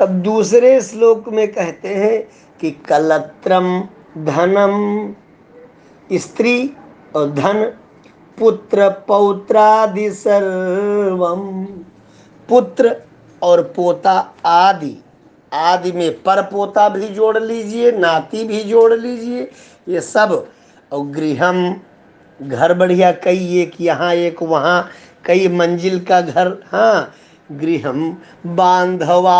अब दूसरे श्लोक में कहते हैं कि कलत्रम धनम, स्त्री और धन, पुत्र पौत्रादि सर्वम। पुत्र और पोता आदि आदि में पर पोता भी जोड़ लीजिए, नाती भी जोड़ लीजिए, ये सब। और गृहम, घर बढ़िया कई एक यहाँ एक, वहाँ कई मंजिल का घर हाँ गृहम बांधवा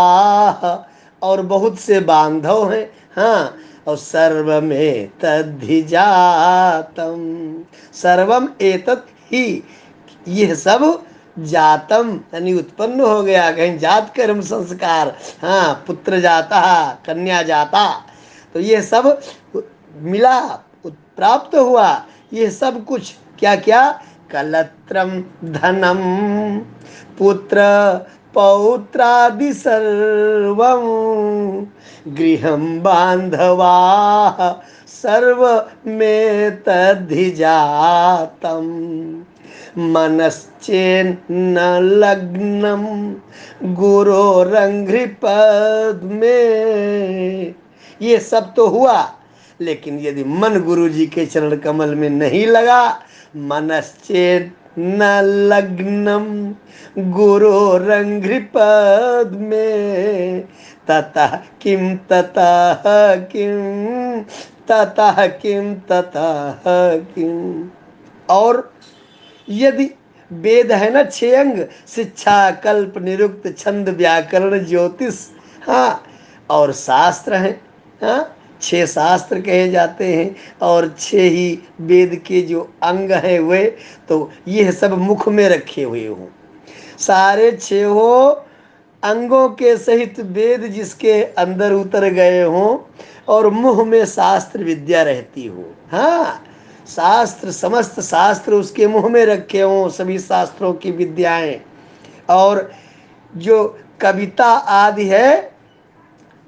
और बहुत से बांधव हैं हाँ और सर्व में तद्धिजातम सर्वम एतत ही, यह सब जातम, यानी उत्पन्न हो गया, कहीं जात कर्म संस्कार हाँ पुत्र जाता, कन्या जाता। तो ये सब मिला, प्राप्त हुआ ये सब कुछ क्या क्या कलत्रम धनम पुत्र पौत्रादि सर्वं। गृहं सर्व में तद्धिजातम मनश्चेन्न लग्नम गुरोरंघ्रिपद में ये सब तो हुआ। लेकिन यदि मन गुरु जी के चरण कमल में नहीं लगा, मनश्चेत न लग्नम गुरोरंघ्रिपद में। ततः किम ततः किम ततः किम ततः किम और यदि वेद है ना छह अंग शिक्षा, कल्प, निरुक्त, छंद, व्याकरण, ज्योतिष हाँ और शास्त्र है हाँ छह शास्त्र कहे जाते हैं और छह ही वेद के जो अंग हैं वे तो ये सब मुख में रखे हुए हों। सारे छहों अंगों के सहित वेद जिसके अंदर उतर गए हों और मुँह में शास्त्र विद्या रहती हो। हाँ शास्त्र, समस्त शास्त्र उसके मुँह में रखे हों, सभी शास्त्रों की विद्याएँ। और जो कविता आदि है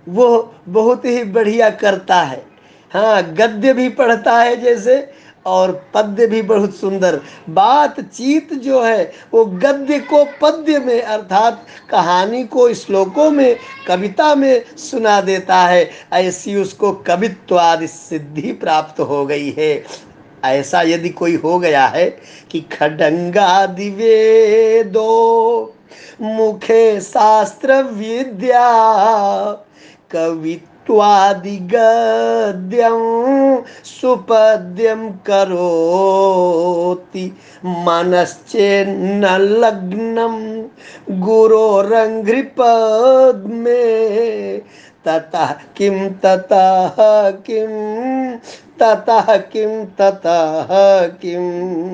वो बहुत ही बढ़िया करता है। हाँ गद्य भी पढ़ता है जैसे, और पद्य भी बहुत सुंदर। बातचीत जो है, वो गद्य को पद्य में, अर्थात कहानी को श्लोकों में, कविता में सुना देता है। ऐसी उसको कवित्व आदि सिद्धि प्राप्त हो गई है। ऐसा यदि कोई हो गया है कि खडंगा दिवे दो मुखे शास्त्र विद्या कवित्वादिगद्यं सुपद्यं करोति। मनश्चेन्न लग्नं गुरोरङ्घ्रिपद में ततः किं ततः किं ततः किं, ततः किम्?